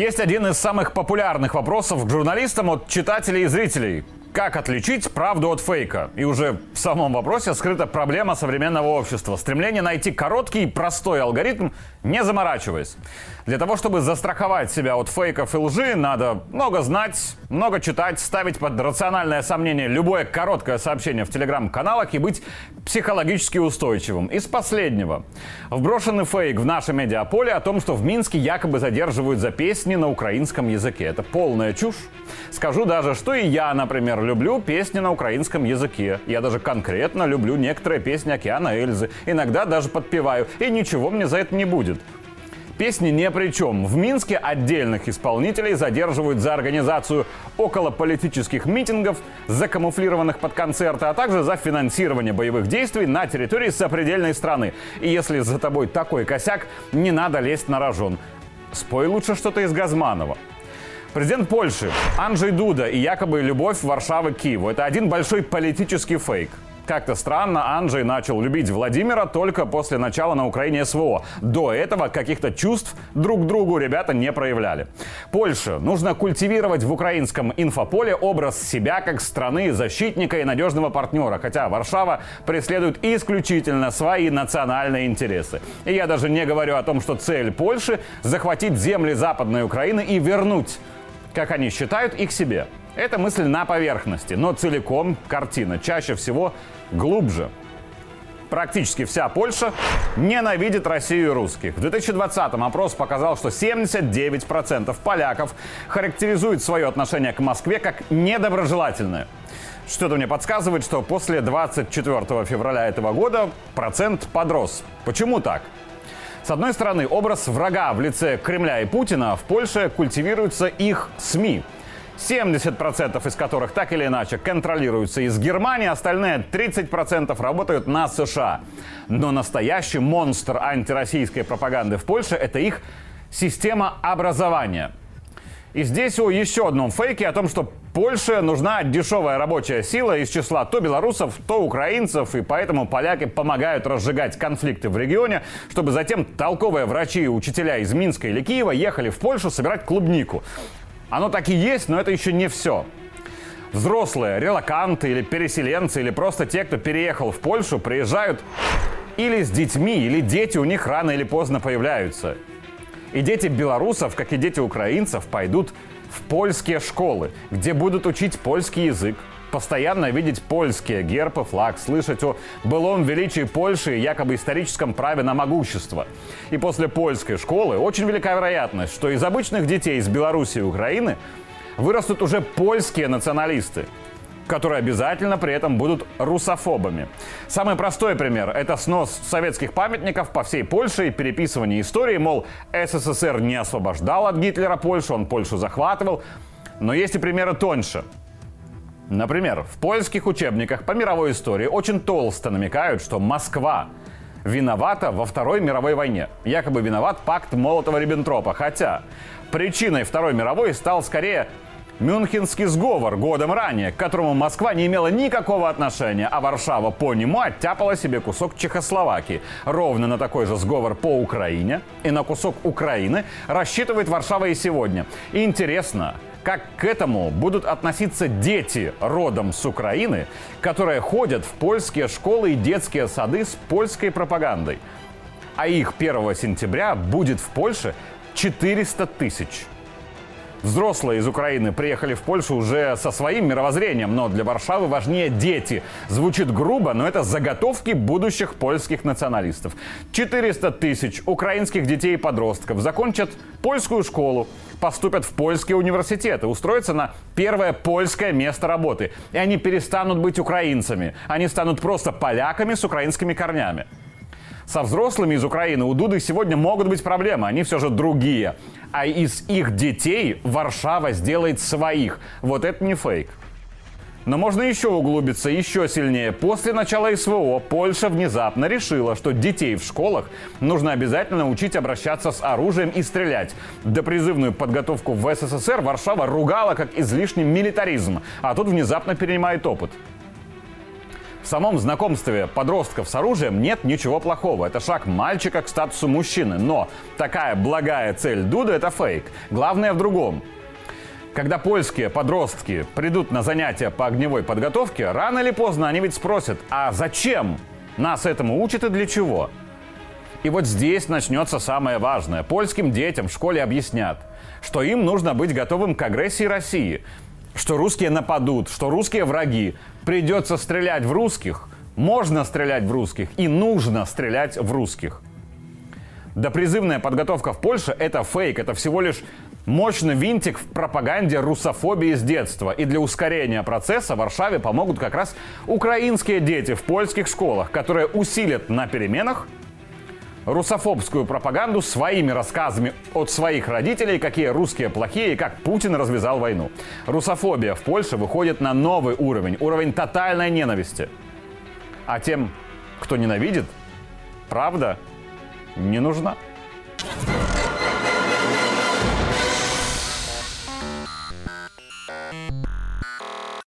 Есть один из самых популярных вопросов к журналистам от читателей и зрителей. Как отличить правду от фейка? И уже в самом вопросе скрыта проблема современного общества. Стремление найти короткий и простой алгоритм, не заморачиваясь. Для того, чтобы застраховать себя от фейков и лжи, надо много знать, много читать, ставить под рациональное сомнение любое короткое сообщение в телеграм-каналах и быть психологически устойчивым. Из последнего. Вброшенный фейк в наше медиаполе о том, что в Минске якобы задерживают за песни на украинском языке. Это полная чушь. Скажу даже, что и я, например, люблю песни на украинском языке. Я даже конкретно люблю некоторые песни Океана Эльзы. Иногда даже подпеваю. И ничего мне за это не будет. Песни не при чем. В Минске отдельных исполнителей задерживают за организацию около политических митингов, закамуфлированных под концерты, а также за финансирование боевых действий на территории сопредельной страны. И если за тобой такой косяк, не надо лезть на рожон. Спой лучше что-то из Газманова. Президент Польши Анджей Дуда и якобы любовь Варшавы к Киеву – это один большой политический фейк. Как-то странно, Анджей начал любить Владимира только после начала на Украине СВО. До этого каких-то чувств друг другу ребята не проявляли. Польше нужно культивировать в украинском инфополе образ себя как страны защитника и надежного партнера, хотя Варшава преследует исключительно свои национальные интересы. И я даже не говорю о том, что цель Польши – захватить земли Западной Украины и вернуть как они считают, их себе. Это мысль на поверхности, но целиком картина чаще всего глубже. Практически вся Польша ненавидит Россию и русских. В 2020-м опрос показал, что 79% поляков характеризуют свое отношение к Москве как недоброжелательное. Что-то мне подсказывает, что после 24 февраля этого года процент подрос. Почему так? С одной стороны, образ врага в лице Кремля и Путина в Польше культивируется их СМИ. 70% из которых так или иначе контролируются из Германии, остальные 30% работают на США. Но настоящий монстр антироссийской пропаганды в Польше – это их система образования. И здесь о еще одном фейке о том, что Польше нужна дешевая рабочая сила из числа то белорусов, то украинцев, и поэтому поляки помогают разжигать конфликты в регионе, чтобы затем толковые врачи и учителя из Минска или Киева ехали в Польшу собирать клубнику. Оно так и есть, но это еще не все. Взрослые, релаканты или переселенцы, или просто те, кто переехал в Польшу, приезжают или с детьми, или дети у них рано или поздно появляются. И дети белорусов, как и дети украинцев, пойдут в польские школы, где будут учить польский язык, постоянно видеть польские герб и флаг, слышать о былом величии Польши и якобы историческом праве на могущество. И после польской школы очень велика вероятность, что из обычных детей из Беларуси и Украины вырастут уже польские националисты – которые обязательно при этом будут русофобами. Самый простой пример – это снос советских памятников по всей Польше и переписывание истории, мол, СССР не освобождал от Гитлера Польшу, он Польшу захватывал. Но есть и примеры тоньше. Например, в польских учебниках по мировой истории очень толсто намекают, что Москва виновата во Второй мировой войне. Якобы виноват пакт Молотова-Риббентропа. Хотя причиной Второй мировой стал скорее Мюнхенский сговор годом ранее, к которому Москва не имела никакого отношения, а Варшава по нему оттяпала себе кусок Чехословакии. Ровно на такой же сговор по Украине и на кусок Украины рассчитывает Варшава и сегодня. И интересно, как к этому будут относиться дети родом с Украины, которые ходят в польские школы и детские сады с польской пропагандой. А их 1 сентября будет в Польше 400 тысяч. Взрослые из Украины приехали в Польшу уже со своим мировоззрением, но для Варшавы важнее дети. Звучит грубо, но это заготовки будущих польских националистов. 400 тысяч украинских детей и подростков закончат польскую школу, поступят в польские университеты, устроятся на первое польское место работы. И они перестанут быть украинцами. Они станут просто поляками с украинскими корнями. Со взрослыми из Украины у Дуды сегодня могут быть проблемы, они все же другие. А из их детей Варшава сделает своих. Вот это не фейк. Но можно еще углубиться еще сильнее. После начала СВО Польша внезапно решила, что детей в школах нужно обязательно учить обращаться с оружием и стрелять. До призывную подготовку в СССР Варшава ругала как излишний милитаризм, а тут внезапно перенимает опыт. В самом знакомстве подростков с оружием нет ничего плохого. Это шаг мальчика к статусу мужчины. Но такая благая цель Дуда – это фейк. Главное в другом. Когда польские подростки придут на занятия по огневой подготовке, рано или поздно они ведь спросят, а зачем нас этому учат и для чего? И вот здесь начнется самое важное. Польским детям в школе объяснят, что им нужно быть готовым к агрессии России, что русские нападут, что русские враги. Придется стрелять в русских, можно стрелять в русских и нужно стрелять в русских. Допризывная подготовка в Польше – это фейк, это всего лишь мощный винтик в пропаганде русофобии с детства. И для ускорения процесса в Варшаве помогут как раз украинские дети в польских школах, которые усилят на переменах русофобскую пропаганду своими рассказами от своих родителей, какие русские плохие и как Путин развязал войну. Русофобия в Польше выходит на новый уровень, уровень тотальной ненависти. А тем, кто ненавидит, правда не нужна.